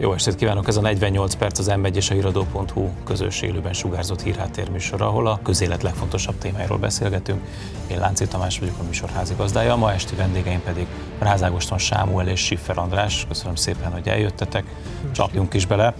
Jó estét kívánok! Ez a 48 perc az M1 és a Híradó.hu közös élőben sugárzott hírháttérműsor, ahol a közélet legfontosabb témáiról beszélgetünk. Én Lánci Tamás vagyok a műsor házigazdája, ma esti vendégeim pedig Rázágoston Sámuel és Siffer András. Köszönöm szépen, hogy eljöttetek. Csapjunk is bele.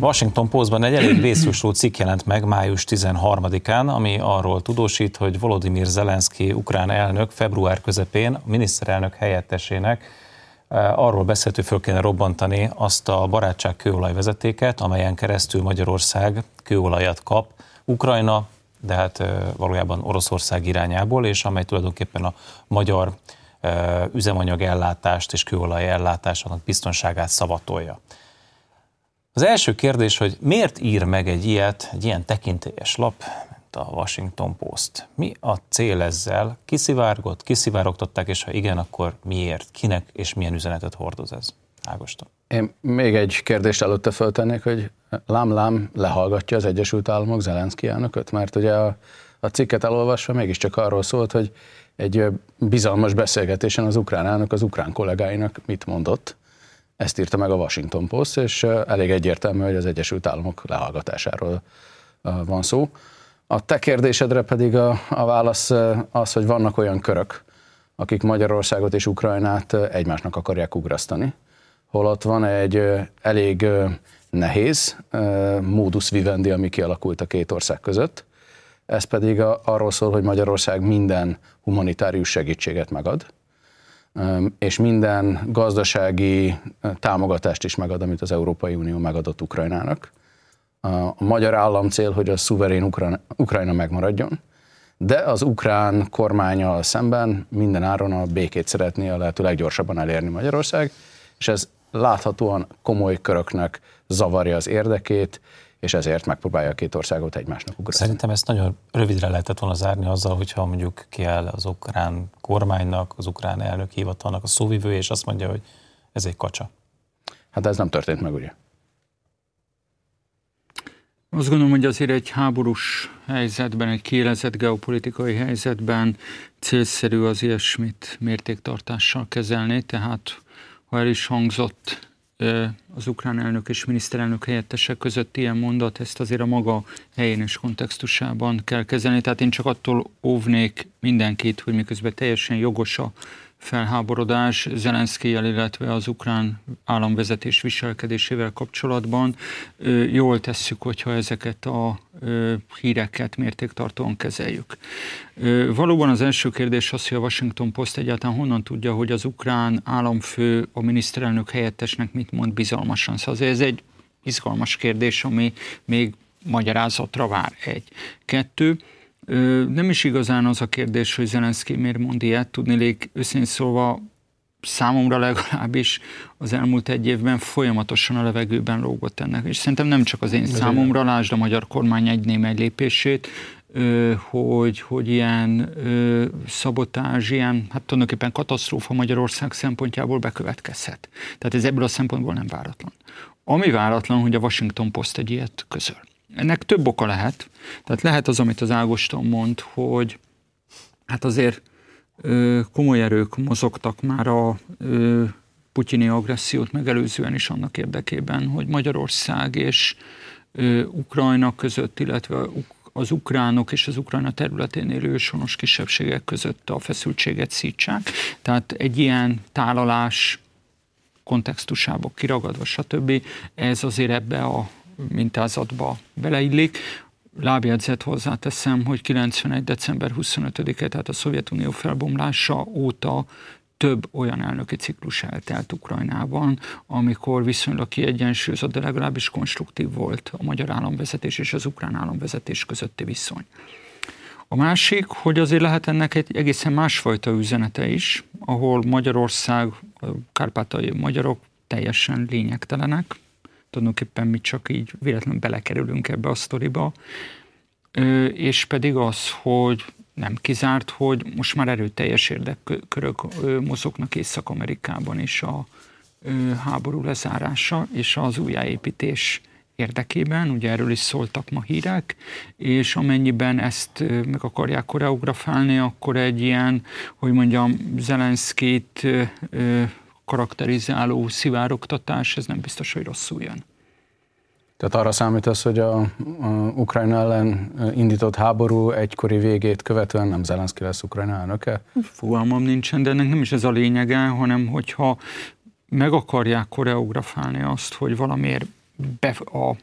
Washington Postban egy elég vészjósló cikk jelent meg május 13-án, ami arról tudósít, hogy Volodymyr Zelenszky ukrán elnök február közepén a miniszterelnök helyettesének arról beszélt, hogy föl kéne robbantani azt a barátság kőolajvezetéket, amelyen keresztül Magyarország kőolajat kap Ukrajna, de hát eh, valójában Oroszország irányából, és amely tulajdonképpen a magyar eh, üzemanyag ellátást és kőolaj ellátásának biztonságát szavatolja. Az első kérdés, hogy miért ír meg egy ilyet, egy ilyen tekintélyes lap, a Washington Post. Mi a cél ezzel? Kiszivárgott, kiszivárogtatták, és ha igen, akkor miért? Kinek és milyen üzenetet hordoz ez? Ágoston. Én még egy kérdést előtte föltennék, hogy lám-lám lehallgatja az Egyesült Államok Zelenszky elnököt, mert ugye a, a cikket elolvasva mégiscsak arról szólt, hogy egy bizalmas beszélgetésen az ukrán elnök az ukrán kollégáinak mit mondott. Ezt írta meg a Washington Post, és elég egyértelmű, hogy az Egyesült Államok lehallgatásáról van szó. A te kérdésedre pedig a, a válasz az, hogy vannak olyan körök, akik Magyarországot és Ukrajnát egymásnak akarják ugrasztani, holott van egy elég nehéz módusz vivendi, ami kialakult a két ország között. Ez pedig arról szól, hogy Magyarország minden humanitárius segítséget megad, és minden gazdasági támogatást is megad, amit az Európai Unió megadott Ukrajnának a magyar állam cél, hogy a szuverén Ukrajna, Ukrajna megmaradjon, de az ukrán kormányal szemben minden áron a békét szeretné a lehető leggyorsabban elérni Magyarország, és ez láthatóan komoly köröknek zavarja az érdekét, és ezért megpróbálja a két országot egymásnak ugrani. Szerintem ezt nagyon rövidre lehetett volna zárni azzal, hogyha mondjuk kiáll az ukrán kormánynak, az ukrán elnök hivatalnak a szóvivő, és azt mondja, hogy ez egy kacsa. Hát ez nem történt meg, ugye? Azt gondolom, hogy azért egy háborús helyzetben, egy kiélezett geopolitikai helyzetben célszerű az ilyesmit mértéktartással kezelni, tehát ha el is hangzott az ukrán elnök és miniszterelnök helyettesek között ilyen mondat, ezt azért a maga helyén és kontextusában kell kezelni. Tehát én csak attól óvnék mindenkit, hogy miközben teljesen jogos a felháborodás Zelenszkijel, illetve az ukrán államvezetés viselkedésével kapcsolatban. Jól tesszük, hogyha ezeket a híreket mértéktartóan kezeljük. Valóban az első kérdés az, hogy a Washington Post egyáltalán honnan tudja, hogy az ukrán államfő a miniszterelnök helyettesnek mit mond bizalmasan. Szóval ez egy izgalmas kérdés, ami még magyarázatra vár. Egy. Kettő, nem is igazán az a kérdés, hogy Zelenszky miért mond ilyet, tudni őszintén szólva számomra legalábbis az elmúlt egy évben folyamatosan a levegőben lógott ennek. És szerintem nem csak az én számomra, lásd a magyar kormány egy némely lépését, hogy, hogy ilyen szabotázs, ilyen, hát tulajdonképpen katasztrófa Magyarország szempontjából bekövetkezhet. Tehát ez ebből a szempontból nem váratlan. Ami váratlan, hogy a Washington Post egy ilyet közöl. Ennek több oka lehet. Tehát lehet az, amit az Ágoston mond, hogy hát azért komoly erők mozogtak már a ö, putyini agressziót megelőzően is annak érdekében, hogy Magyarország és Ukrajna között, illetve az ukránok és az Ukrajna területén élő őshonos kisebbségek között a feszültséget szítsák. Tehát egy ilyen tálalás kontextusába kiragadva, stb. Ez azért ebbe a mintázatba beleillik. Lábjegyzet hozzáteszem, hogy 91. december 25-e, tehát a Szovjetunió felbomlása óta több olyan elnöki ciklus eltelt Ukrajnában, amikor viszonylag kiegyensúlyozott, de legalábbis konstruktív volt a magyar államvezetés és az ukrán államvezetés közötti viszony. A másik, hogy azért lehet ennek egy egészen másfajta üzenete is, ahol Magyarország, a kárpátai magyarok teljesen lényegtelenek, tulajdonképpen mi csak így véletlenül belekerülünk ebbe a sztoriba, és pedig az, hogy nem kizárt, hogy most már erőteljes érdekkörök mozognak Észak-Amerikában is a háború lezárása és az újjáépítés érdekében, ugye erről is szóltak ma hírek, és amennyiben ezt meg akarják koreografálni, akkor egy ilyen, hogy mondjam, Zelenszkét karakterizáló szivárogtatás, ez nem biztos, hogy rosszul jön. Tehát arra számítasz, hogy a, a Ukrajna ellen indított háború egykori végét követően nem Zelenszky lesz Ukrajna elnöke? Fogalmam nincsen, de ennek nem is ez a lényege, hanem hogyha meg akarják koreografálni azt, hogy valamiért be, a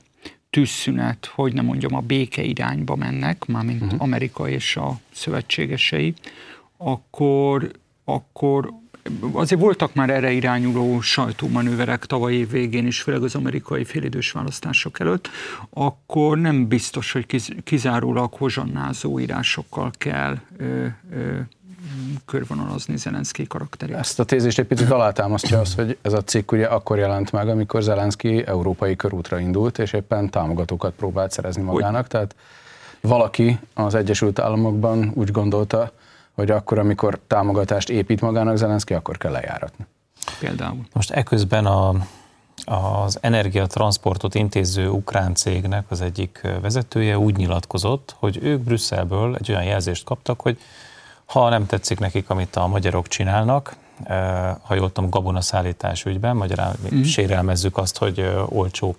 tűzszünet, hogy nem mondjam, a béke irányba mennek, mármint uh-huh. Amerika és a szövetségesei, akkor, akkor azért voltak már erre irányuló sajtómanőverek tavaly év végén is, főleg az amerikai félidős választások előtt, akkor nem biztos, hogy kizárólag hozsannázó írásokkal kell ö, ö, körvonalazni Zelenszky karakterét. Ezt a tézést egy picit alátámasztja az, hogy ez a cikk ugye akkor jelent meg, amikor Zelenszky európai körútra indult, és éppen támogatókat próbált szerezni magának, hogy? tehát valaki az Egyesült Államokban úgy gondolta, hogy akkor, amikor támogatást épít magának Zelenszky, akkor kell lejáratni. Például. Most eközben a, az energiatransportot intéző ukrán cégnek az egyik vezetője úgy nyilatkozott, hogy ők Brüsszelből egy olyan jelzést kaptak, hogy ha nem tetszik nekik, amit a magyarok csinálnak, ha jól tudom, gabonaszállítás ügyben, magyarán mm. sérelmezzük azt, hogy olcsó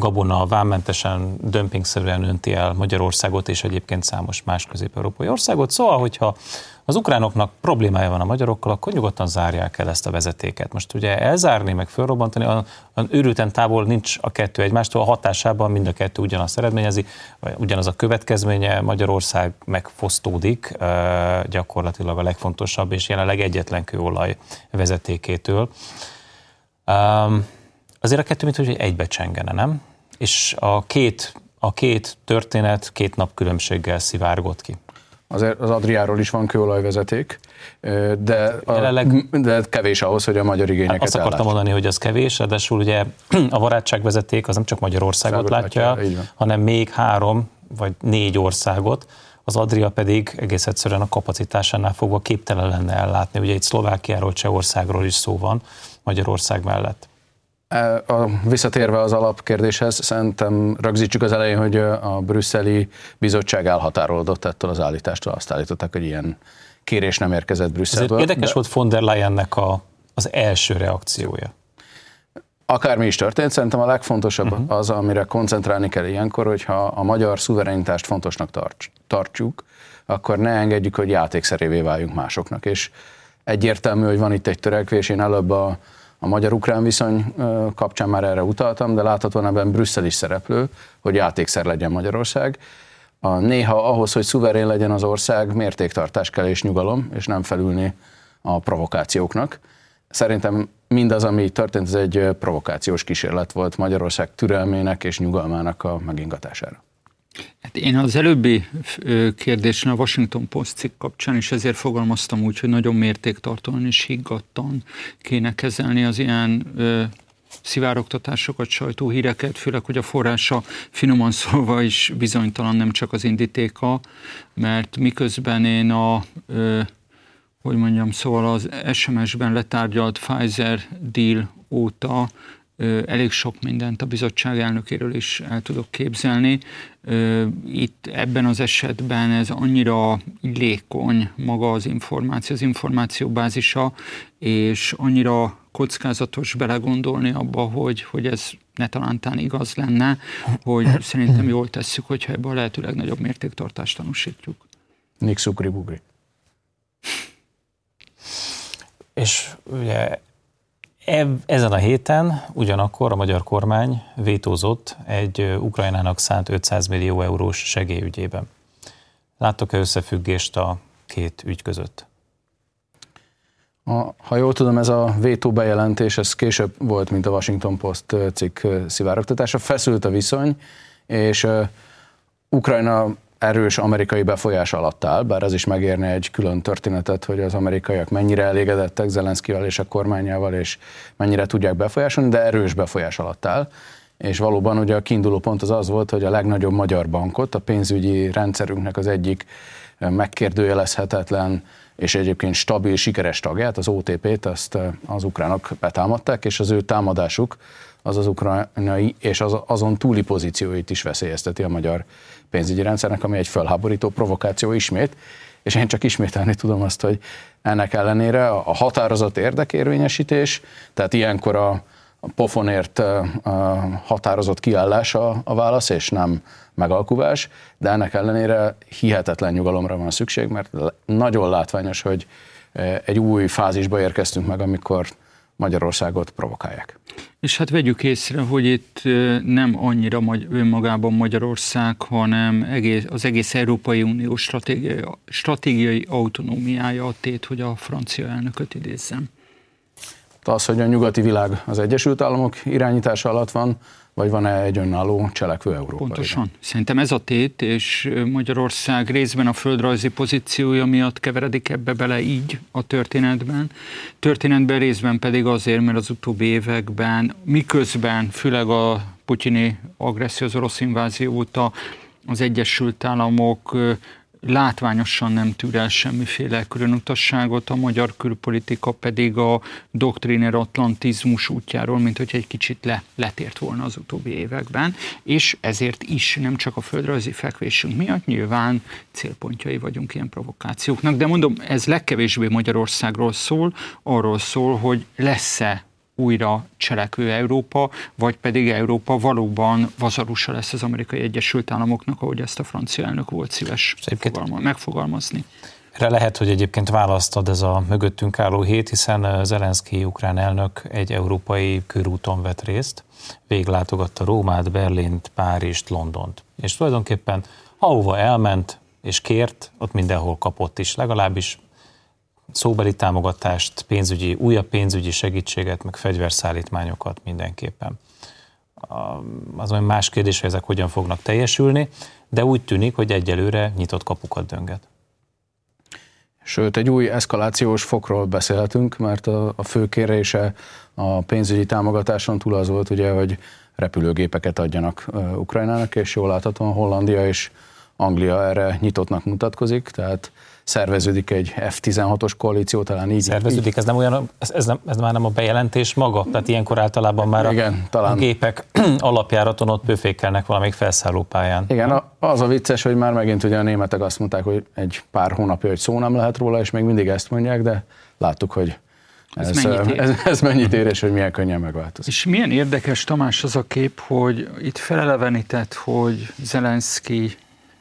gabona vámmentesen, dömpingszerűen önti el Magyarországot és egyébként számos más közép-európai országot. Szóval, hogyha az ukránoknak problémája van a magyarokkal, akkor nyugodtan zárják el ezt a vezetéket. Most ugye elzárni, meg fölrobbantani, a őrülten távol nincs a kettő egymástól, a hatásában mind a kettő ugyanazt eredményezi, ugyanaz a következménye, Magyarország megfosztódik gyakorlatilag a legfontosabb és jelenleg egyetlen kőolaj vezetékétől. azért a kettő, mint hogy egybe csengene, nem? És a két, a két történet két nap különbséggel szivárgott ki. Azért az Adriáról is van kőolajvezeték, de, a, Jelenleg, de kevés ahhoz, hogy a magyar igényeket Azt akartam ellátsa. mondani, hogy az kevés, de ugye a barátságvezeték az nem csak Magyarországot látja, látja hanem még három vagy négy országot, az Adria pedig egész egyszerűen a kapacitásánál fogva képtelen lenne ellátni. Ugye itt Szlovákiáról, Csehországról is szó van Magyarország mellett. A, visszatérve az alapkérdéshez, szerintem rögzítsük az elején, hogy a brüsszeli bizottság elhatárolódott ettől az állítástól. Azt állították, hogy ilyen kérés nem érkezett Brüsszelből. Ez érdekes de... volt von der Leyennek a, az első reakciója. Akármi is történt, szerintem a legfontosabb uh-huh. az, amire koncentrálni kell ilyenkor, hogyha a magyar szuverenitást fontosnak tarts, tartjuk, akkor ne engedjük, hogy játékszerévé váljunk másoknak. És egyértelmű, hogy van itt egy törekvés, én előbb a, a magyar-ukrán viszony kapcsán már erre utaltam, de láthatóan ebben Brüsszel is szereplő, hogy játékszer legyen Magyarország. A, néha ahhoz, hogy szuverén legyen az ország, mértéktartás kell és nyugalom, és nem felülni a provokációknak. Szerintem mindaz, ami történt, ez egy provokációs kísérlet volt Magyarország türelmének és nyugalmának a megingatására. Hát én az előbbi kérdésnél a Washington Post cikk kapcsán is ezért fogalmaztam úgy, hogy nagyon mértéktartóan és higgadtan kéne kezelni az ilyen ö, szivárogtatásokat, sajtóhíreket, főleg, hogy a forrása finoman szólva is bizonytalan, nem csak az indítéka, mert miközben én a, ö, hogy mondjam, szóval az SMS-ben letárgyalt Pfizer deal óta elég sok mindent a bizottság elnökéről is el tudok képzelni. Itt ebben az esetben ez annyira lékony maga az információ, az információbázisa, és annyira kockázatos belegondolni abba, hogy, hogy ez ne talántán igaz lenne, hogy szerintem jól tesszük, hogyha ebben a lehető legnagyobb mértéktartást tanúsítjuk. Nix bugri. És ugye ezen a héten ugyanakkor a magyar kormány vétózott egy Ukrajnának szánt 500 millió eurós segélyügyében. Láttok-e összefüggést a két ügy között? A, ha jól tudom, ez a vétó bejelentés, ez később volt, mint a Washington Post cikk szivárogtatása. Feszült a viszony, és Ukrajna erős amerikai befolyás alatt áll, bár ez is megérne egy külön történetet, hogy az amerikaiak mennyire elégedettek Zelenszkivel és a kormányával, és mennyire tudják befolyásolni, de erős befolyás alatt áll. És valóban ugye a kiinduló pont az az volt, hogy a legnagyobb magyar bankot, a pénzügyi rendszerünknek az egyik megkérdőjelezhetetlen és egyébként stabil, sikeres tagját, az OTP-t, azt az ukránok betámadták, és az ő támadásuk az az ukrajnai és az, azon túli pozícióit is veszélyezteti a magyar pénzügyi rendszernek, ami egy felháborító provokáció ismét, és én csak ismételni tudom azt, hogy ennek ellenére a határozott érdekérvényesítés, tehát ilyenkor a, pofonért a határozott kiállás a, a válasz, és nem megalkuvás, de ennek ellenére hihetetlen nyugalomra van szükség, mert nagyon látványos, hogy egy új fázisba érkeztünk meg, amikor Magyarországot provokálják. És hát vegyük észre, hogy itt nem annyira önmagában Magyarország, hanem egész, az egész Európai Unió stratégiai, stratégiai autonómiája a tét, hogy a francia elnököt idézzem. Az, hogy a nyugati világ az Egyesült Államok irányítása alatt van, vagy van-e egy önálló cselekvő Európa? Pontosan. Igen? Szerintem ez a tét, és Magyarország részben a földrajzi pozíciója miatt keveredik ebbe bele így a történetben. Történetben részben pedig azért, mert az utóbbi években, miközben főleg a putyini agresszió, az orosz invázió óta az Egyesült Államok látványosan nem tűr el semmiféle különutasságot, a magyar külpolitika pedig a doktriner atlantizmus útjáról, mint hogy egy kicsit le, letért volna az utóbbi években, és ezért is nem csak a földrajzi fekvésünk miatt nyilván célpontjai vagyunk ilyen provokációknak, de mondom, ez legkevésbé Magyarországról szól, arról szól, hogy lesz-e újra cselekvő Európa, vagy pedig Európa valóban vazarusa lesz az amerikai Egyesült Államoknak, ahogy ezt a francia elnök volt szíves megfogalmazni. Erre lehet, hogy egyébként választ ad ez a mögöttünk álló hét, hiszen Zelenszky ukrán elnök egy európai körúton vett részt, véglátogatta Rómát, Berlint, Párizst, Londont. És tulajdonképpen ahova elment és kért, ott mindenhol kapott is, legalábbis szóbeli támogatást, pénzügyi, újabb pénzügyi segítséget, meg fegyverszállítmányokat mindenképpen. Az olyan más kérdés, hogy ezek hogyan fognak teljesülni, de úgy tűnik, hogy egyelőre nyitott kapukat dönget. Sőt, egy új eszkalációs fokról beszélhetünk, mert a, a fő kérése a pénzügyi támogatáson túl az volt, ugye, hogy repülőgépeket adjanak Ukrajnának, és jól láthatóan Hollandia és Anglia erre nyitottnak mutatkozik, tehát szerveződik egy F-16-os koalíció, talán így. Szerveződik, ez nem olyan, ez, ez, nem, ez már nem a bejelentés maga? Tehát ilyenkor általában már Igen, a, talán. a gépek alapjáraton ott pőfékelnek valamelyik felszállópályán. Igen, az a vicces, hogy már megint ugye a németek azt mondták, hogy egy pár hónapja, hogy szó nem lehet róla, és még mindig ezt mondják, de láttuk, hogy ez, ez, mennyit ér? ez, ez mennyit ér, és hogy milyen könnyen megváltozik. És milyen érdekes, Tamás, az a kép, hogy itt felelevenített, hogy Zelenszky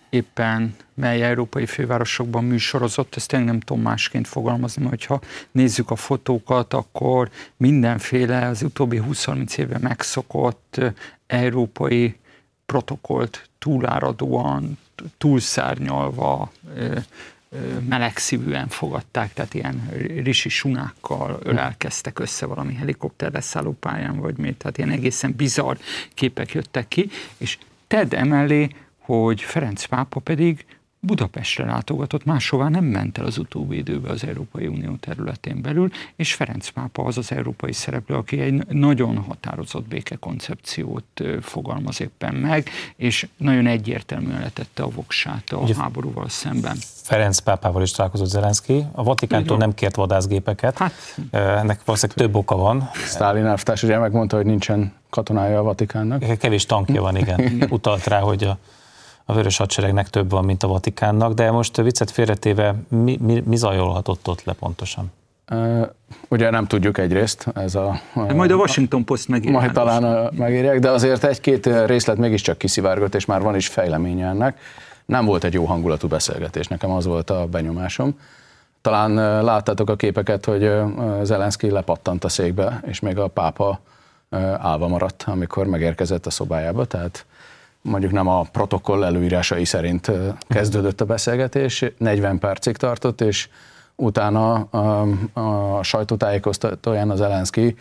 éppen mely európai fővárosokban műsorozott, ezt tényleg nem tudom másként fogalmazni, mert ha nézzük a fotókat, akkor mindenféle az utóbbi 20-30 évben megszokott európai protokollt túláradóan, túlszárnyalva, melegszívűen fogadták, tehát ilyen risi sunákkal ölelkeztek össze valami helikopter pályán, vagy mi, tehát ilyen egészen bizarr képek jöttek ki, és tedd emellé hogy Ferenc pápa pedig Budapestre látogatott, máshová nem ment el az utóbbi időben az Európai Unió területén belül, és Ferenc pápa az az európai szereplő, aki egy nagyon határozott békekoncepciót fogalmaz éppen meg, és nagyon egyértelműen letette a voksát a Ugye háborúval szemben. Ferenc pápával is találkozott Zelenszky. A Vatikántól nem kért vadászgépeket. Hát, Ennek valószínűleg több oka van. Sztálin elvtárs ugye megmondta, hogy nincsen katonája a Vatikánnak. Kevés tankja van, igen. Utalt rá, hogy a a Vörös Hadseregnek több van, mint a Vatikánnak, de most viccet félretéve mi, mi, mi zajolhatott ott le pontosan? Uh, ugye nem tudjuk egyrészt, ez a... a majd a Washington Post megírják. Majd talán megírják, de azért egy-két részlet mégiscsak kiszivárgott, és már van is fejleménye ennek. Nem volt egy jó hangulatú beszélgetés, nekem az volt a benyomásom. Talán láttátok a képeket, hogy Zelenszky lepattant a székbe, és még a pápa állva maradt, amikor megérkezett a szobájába, tehát mondjuk nem a protokoll előírásai szerint kezdődött a beszélgetés, 40 percig tartott, és utána a, a sajtótájékoztatóján az Elenszki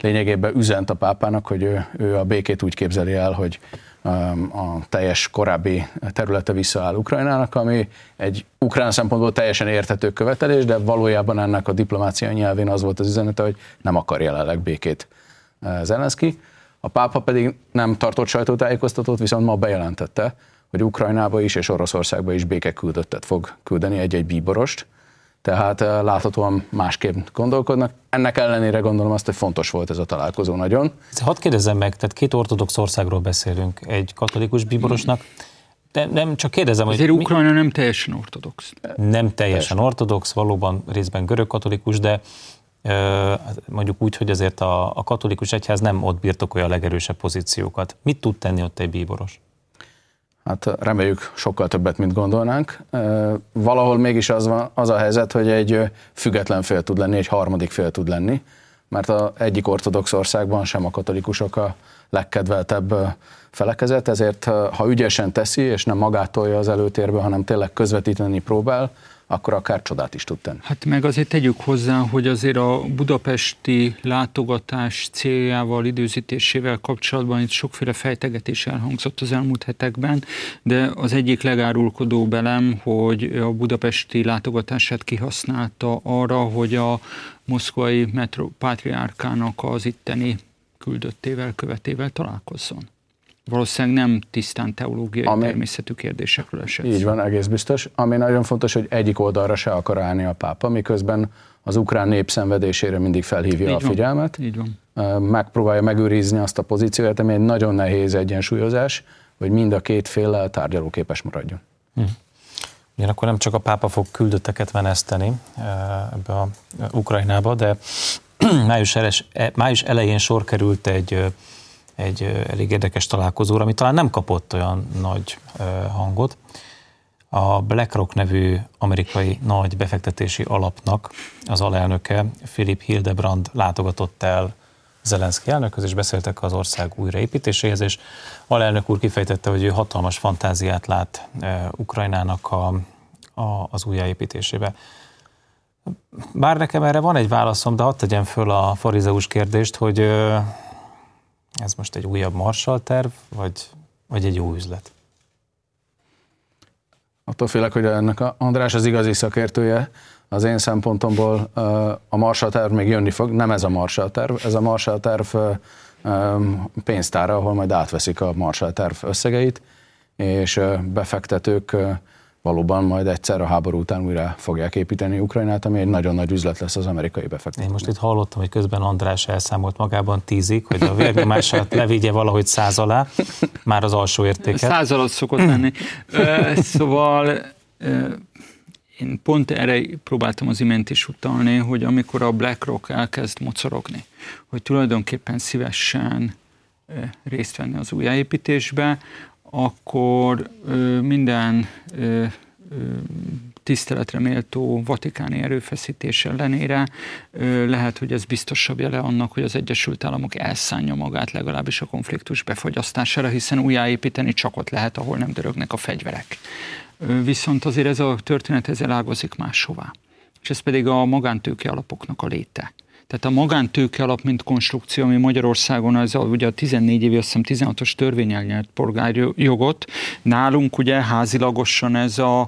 lényegében üzent a pápának, hogy ő, ő a békét úgy képzeli el, hogy a teljes korábbi területe visszaáll Ukrajnának, ami egy ukrán szempontból teljesen érthető követelés, de valójában ennek a diplomácia nyelvén az volt az üzenete, hogy nem akar jelenleg békét Zelenszky. A pápa pedig nem tartott sajtótájékoztatót, viszont ma bejelentette, hogy Ukrajnába is és Oroszországba is békeküldöttet fog küldeni egy-egy bíborost, tehát eh, láthatóan másképp gondolkodnak. Ennek ellenére gondolom azt, hogy fontos volt ez a találkozó nagyon. Hadd kérdezzem meg, tehát két ortodox országról beszélünk, egy katolikus bíborosnak de nem csak kérdezem, Azért hogy... Ukrajna mi... nem teljesen ortodox. Nem teljesen ortodox, valóban részben görög-katolikus, de mondjuk úgy, hogy azért a, a katolikus egyház nem ott birtokolja a legerősebb pozíciókat. Mit tud tenni ott egy bíboros? Hát reméljük sokkal többet, mint gondolnánk. Valahol mégis az, van, az a helyzet, hogy egy független fél tud lenni, egy harmadik fél tud lenni, mert a egyik ortodox országban sem a katolikusok a legkedveltebb felekezet, ezért ha ügyesen teszi, és nem magátolja az előtérbe, hanem tényleg közvetíteni próbál, akkor akár csodát is tud tenni. Hát meg azért tegyük hozzá, hogy azért a budapesti látogatás céljával, időzítésével kapcsolatban itt sokféle fejtegetés elhangzott az elmúlt hetekben, de az egyik legárulkodó belem, hogy a budapesti látogatását kihasználta arra, hogy a moszkvai metropátriárkának az itteni küldöttével, követével találkozzon valószínűleg nem tisztán teológiai ami, természetű kérdésekről esett. Így van, egész biztos. Ami nagyon fontos, hogy egyik oldalra se akar állni a pápa, miközben az ukrán nép szenvedésére mindig felhívja így a figyelmet. Van, így van. Megpróbálja megőrizni azt a pozíciót, ami egy nagyon nehéz egyensúlyozás, hogy mind a két féllel tárgyalóképes maradjon. Hm. Ugyanakkor nem csak a pápa fog küldötteket veneszteni ebbe a Ukrajnába, de május, eles, e, május elején sor került egy egy elég érdekes találkozóra, ami talán nem kapott olyan nagy hangot. A BlackRock nevű amerikai nagy befektetési alapnak az alelnöke Philip Hildebrand látogatott el Zelenszky elnökhöz, és beszéltek az ország újraépítéséhez, és alelnök úr kifejtette, hogy ő hatalmas fantáziát lát Ukrajnának a, a, az újjáépítésébe. Bár nekem erre van egy válaszom, de hadd tegyem föl a farizeus kérdést, hogy ez most egy újabb Marshall terv, vagy, vagy egy jó üzlet? Attól félek, hogy ennek a András az igazi szakértője. Az én szempontomból a Marshall terv még jönni fog, nem ez a Marshall terv, ez a Marshall terv pénztára, ahol majd átveszik a Marshall terv összegeit, és befektetők valóban majd egyszer a háború után újra fogják építeni Ukrajnát, ami egy nagyon nagy üzlet lesz az amerikai befektetők. Én most itt hallottam, hogy közben András elszámolt magában tízig, hogy a vérnyomását levigye valahogy száz alá, már az alsó értéket. Száz alatt szokott lenni. szóval én pont erre próbáltam az imént is utalni, hogy amikor a BlackRock elkezd mocorogni, hogy tulajdonképpen szívesen részt venni az újjáépítésbe, akkor minden tiszteletre méltó vatikáni erőfeszítés ellenére lehet, hogy ez biztosabb jele annak, hogy az Egyesült Államok elszánja magát legalábbis a konfliktus befogyasztására, hiszen újjáépíteni csak ott lehet, ahol nem dörögnek a fegyverek. Viszont azért ez a történet ezzel ágazik máshová. És ez pedig a magántőke alapoknak a léte. Tehát a magántőke alap, mint konstrukció, ami Magyarországon az ugye a 14 évi, azt hiszem 16-os törvényel nyert polgárjogot, nálunk ugye házilagosan ez a,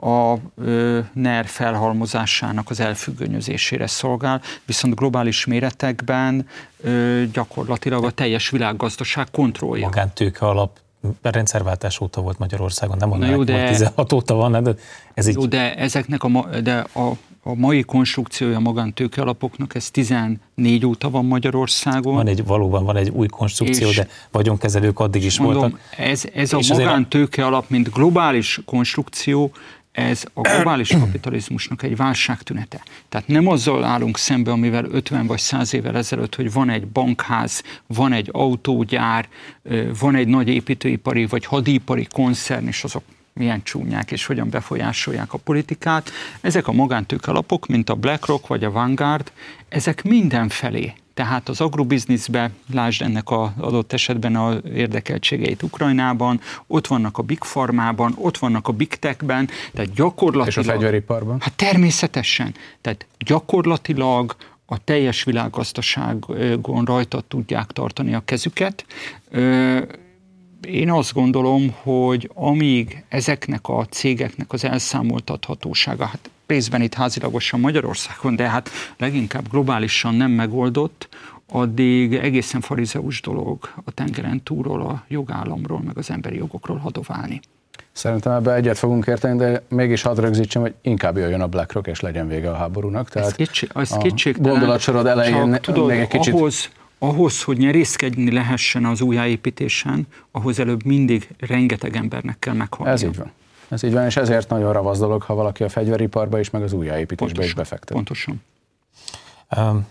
a ö, NER felhalmozásának az elfüggönyözésére szolgál, viszont globális méretekben ö, gyakorlatilag a teljes világgazdaság kontrollja. Magántőke alap rendszerváltás óta volt Magyarországon, nem mondanám, hogy 16 óta van, de ez így... Jó, de ezeknek a, de a a mai konstrukciója magántőke alapoknak, ez 14 óta van Magyarországon. Van egy, valóban van egy új konstrukció, de vagyonkezelők addig is mondom, voltak. Ez, ez a magántőke alap, mint globális konstrukció, ez a globális kapitalizmusnak egy válságtünete. Tehát nem azzal állunk szembe, amivel 50 vagy 100 évvel ezelőtt, hogy van egy bankház, van egy autógyár, van egy nagy építőipari vagy hadipari koncern, és azok milyen csúnyák és hogyan befolyásolják a politikát. Ezek a magántők alapok, mint a BlackRock vagy a Vanguard, ezek mindenfelé tehát az agrobizniszbe, lásd ennek az adott esetben az érdekeltségeit Ukrajnában, ott vannak a Big Pharmában, ott vannak a Big Techben, tehát gyakorlatilag... És a fegyveriparban? Hát természetesen. Tehát gyakorlatilag a teljes világgazdaságon rajta tudják tartani a kezüket én azt gondolom, hogy amíg ezeknek a cégeknek az elszámoltathatósága, hát részben itt házilagosan Magyarországon, de hát leginkább globálisan nem megoldott, addig egészen farizeus dolog a tengeren túlról, a jogállamról, meg az emberi jogokról hadoválni. Szerintem ebbe egyet fogunk érteni, de mégis hadd rögzítsem, hogy inkább jöjjön a BlackRock, és legyen vége a háborúnak. Tehát ez, kicsi, ez a gondolatsorod elején csak, tudod, még egy kicsit... Ahhoz, ahhoz, hogy nyerészkedni lehessen az újjáépítésen, ahhoz előbb mindig rengeteg embernek kell meghalni. Ez így van. Ez így van, és ezért nagyon ravasz dolog, ha valaki a fegyveriparba is, meg az újjáépítésbe pontosan, is befektet. Pontosan. Um,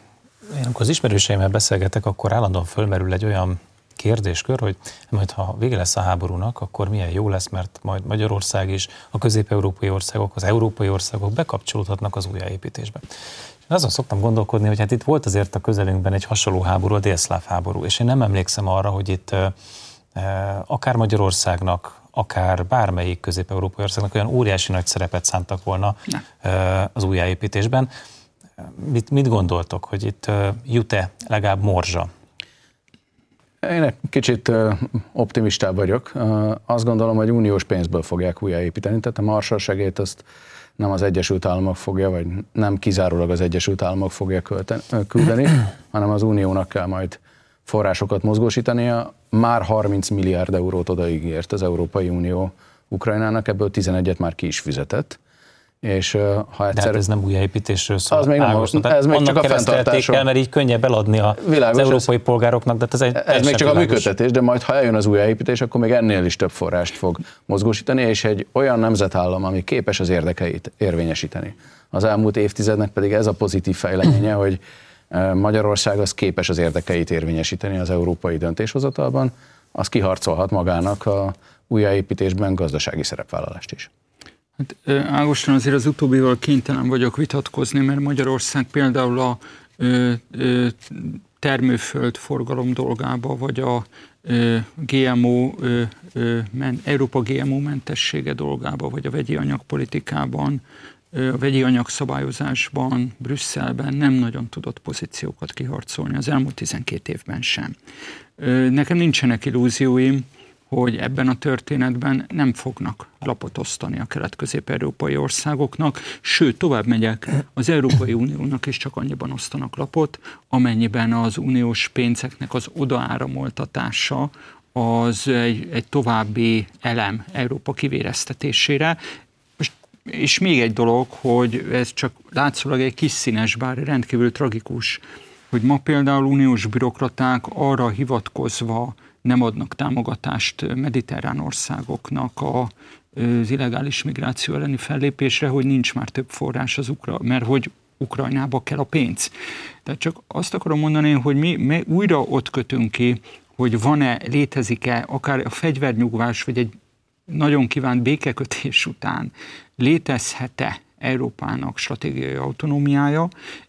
én amikor az ismerőseimmel beszélgetek, akkor állandóan fölmerül egy olyan kérdéskör, hogy majd ha vége lesz a háborúnak, akkor milyen jó lesz, mert majd Magyarország is, a közép-európai országok, az európai országok bekapcsolódhatnak az újjáépítésbe. Én azon szoktam gondolkodni, hogy hát itt volt azért a közelünkben egy hasonló háború, a délszláv háború, és én nem emlékszem arra, hogy itt akár Magyarországnak, akár bármelyik közép-európai országnak olyan óriási nagy szerepet szántak volna ne. az újjáépítésben. Mit, mit gondoltok, hogy itt jut-e legalább morzsa én egy kicsit optimistább vagyok. Azt gondolom, hogy uniós pénzből fogják újjáépíteni, tehát a Marshall segélyt azt nem az Egyesült Államok fogja, vagy nem kizárólag az Egyesült Államok fogja küldeni, hanem az Uniónak kell majd forrásokat mozgósítania. Már 30 milliárd eurót odaígért az Európai Unió Ukrajnának, ebből 11-et már ki is fizetett és ha egyszer... De hát ez nem újjáépítésről szól. Az még nem most, ez még csak a fenntartásról. el, mert így könnyebb eladni a, Világos, az európai ez, polgároknak, de hát ez egy Ez még csak világos. a működtetés, de majd ha eljön az újjáépítés, akkor még ennél is több forrást fog mozgósítani, és egy olyan nemzetállam, ami képes az érdekeit érvényesíteni. Az elmúlt évtizednek pedig ez a pozitív fejleménye, hogy Magyarország az képes az érdekeit érvényesíteni az európai döntéshozatalban, az kiharcolhat magának a újjáépítésben gazdasági szerepvállalást is. Hát, Ágoston, azért az utóbbival kénytelen vagyok vitatkozni, mert Magyarország például a ö, ö, termőföld forgalom dolgába, vagy a ö, GMO, ö, ö, men, Európa GMO mentessége dolgába, vagy a vegyi anyagpolitikában, a vegyi anyagszabályozásban, Brüsszelben nem nagyon tudott pozíciókat kiharcolni, az elmúlt 12 évben sem. Nekem nincsenek illúzióim, hogy ebben a történetben nem fognak lapot osztani a kelet-közép-európai országoknak, sőt, tovább megyek, az Európai Uniónak is csak annyiban osztanak lapot, amennyiben az uniós pénzeknek az odaáramoltatása az egy, egy további elem Európa kivéreztetésére. És még egy dolog, hogy ez csak látszólag egy kis színes, bár rendkívül tragikus, hogy ma például uniós bürokraták arra hivatkozva nem adnak támogatást mediterrán országoknak a, az illegális migráció elleni fellépésre, hogy nincs már több forrás az Ukra, mert hogy Ukrajnába kell a pénz. Tehát csak azt akarom mondani, hogy mi, mi újra ott kötünk ki, hogy van-e, létezik-e akár a fegyvernyugvás, vagy egy nagyon kívánt békekötés után létezhet-e Európának stratégiai autonómiája,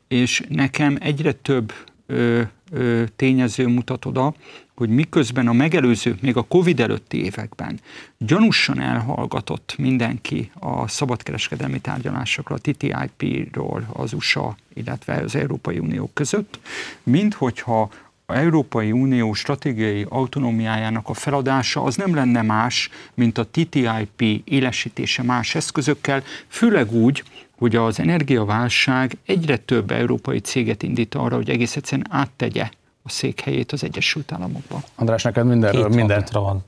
és nekem egyre több ö, ö, tényező mutat oda, hogy miközben a megelőző, még a Covid előtti években gyanúsan elhallgatott mindenki a szabadkereskedelmi tárgyalásokra, a TTIP-ról az USA, illetve az Európai Unió között, mint hogyha a Európai Unió stratégiai autonómiájának a feladása az nem lenne más, mint a TTIP élesítése más eszközökkel, főleg úgy, hogy az energiaválság egyre több európai céget indít arra, hogy egész egyszerűen áttegye a székhelyét az Egyesült Államokban. András, neked mindenről Két minden van,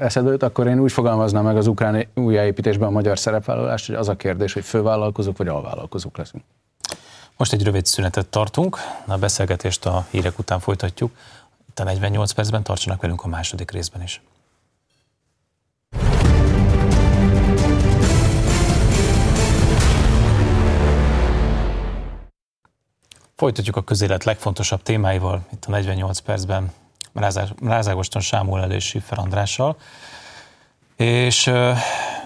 eszedbe jut, akkor én úgy fogalmaznám meg az ukrán újjáépítésben a magyar szerepvállalást, hogy az a kérdés, hogy fővállalkozók vagy alvállalkozók leszünk. Most egy rövid szünetet tartunk, a beszélgetést a hírek után folytatjuk. Itt a 48 percben tartsanak velünk a második részben is. Folytatjuk a közélet legfontosabb témáival itt a 48 percben Rázágoston Sámuel és Siffer Andrással. És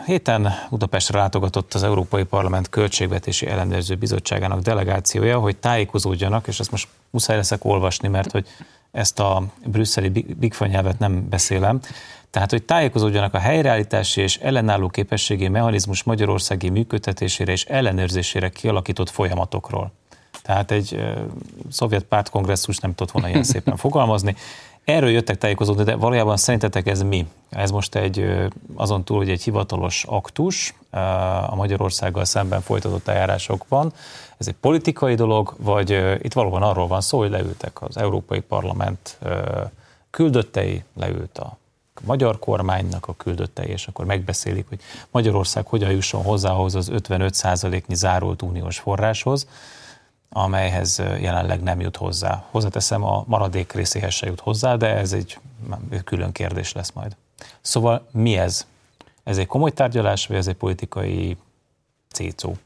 héten Budapestre látogatott az Európai Parlament Költségvetési Ellenőrző Bizottságának delegációja, hogy tájékozódjanak, és ezt most muszáj leszek olvasni, mert hogy ezt a brüsszeli bigfa nyelvet nem beszélem, tehát, hogy tájékozódjanak a helyreállítási és ellenálló képességi mechanizmus Magyarországi működtetésére és ellenőrzésére kialakított folyamatokról. Tehát egy szovjet pártkongresszus nem tudott volna ilyen szépen fogalmazni. Erről jöttek tájékozódni, de valójában szerintetek ez mi? Ez most egy, azon túl, hogy egy hivatalos aktus a Magyarországgal szemben folytatott eljárásokban, ez egy politikai dolog, vagy itt valóban arról van szó, hogy leültek az Európai Parlament küldöttei, leült a magyar kormánynak a küldöttei, és akkor megbeszélik, hogy Magyarország hogyan jusson hozzá ahhoz az 55%-nyi zárult uniós forráshoz, amelyhez jelenleg nem jut hozzá. Hozzáteszem, a maradék részéhez se jut hozzá, de ez egy külön kérdés lesz majd. Szóval mi ez? Ez egy komoly tárgyalás, vagy ez egy politikai cécó?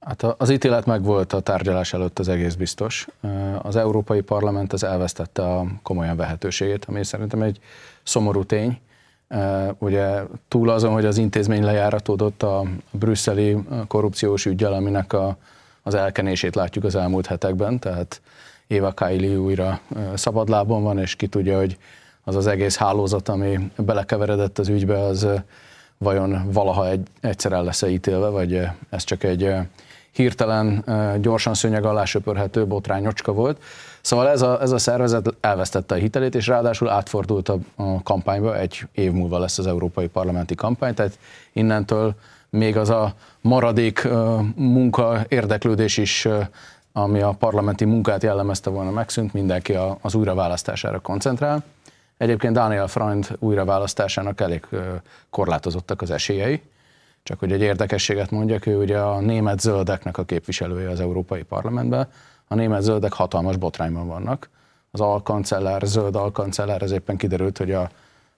Hát az ítélet meg volt a tárgyalás előtt az egész biztos. Az Európai Parlament az elvesztette a komolyan vehetőségét, ami szerintem egy szomorú tény. Ugye túl azon, hogy az intézmény lejáratódott a brüsszeli korrupciós ügyel, aminek a, az elkenését látjuk az elmúlt hetekben, tehát Éva Kaili újra szabadlábon van, és ki tudja, hogy az az egész hálózat, ami belekeveredett az ügybe, az vajon valaha egy, egyszer el lesz-e ítélve, vagy ez csak egy hirtelen, gyorsan szőnyeg alá söpörhető botrányocska volt. Szóval ez a, ez a szervezet elvesztette a hitelét, és ráadásul átfordult a, a kampányba, egy év múlva lesz az európai parlamenti kampány, tehát innentől még az a maradék munka, érdeklődés is, ami a parlamenti munkát jellemezte volna megszűnt, mindenki az újraválasztására koncentrál. Egyébként Daniel Freund újraválasztásának elég korlátozottak az esélyei, csak hogy egy érdekességet mondjak, ő ugye a német zöldeknek a képviselője az Európai Parlamentben. A német zöldek hatalmas botrányban vannak. Az alkancellár, zöld alkancellár, ez éppen kiderült, hogy a,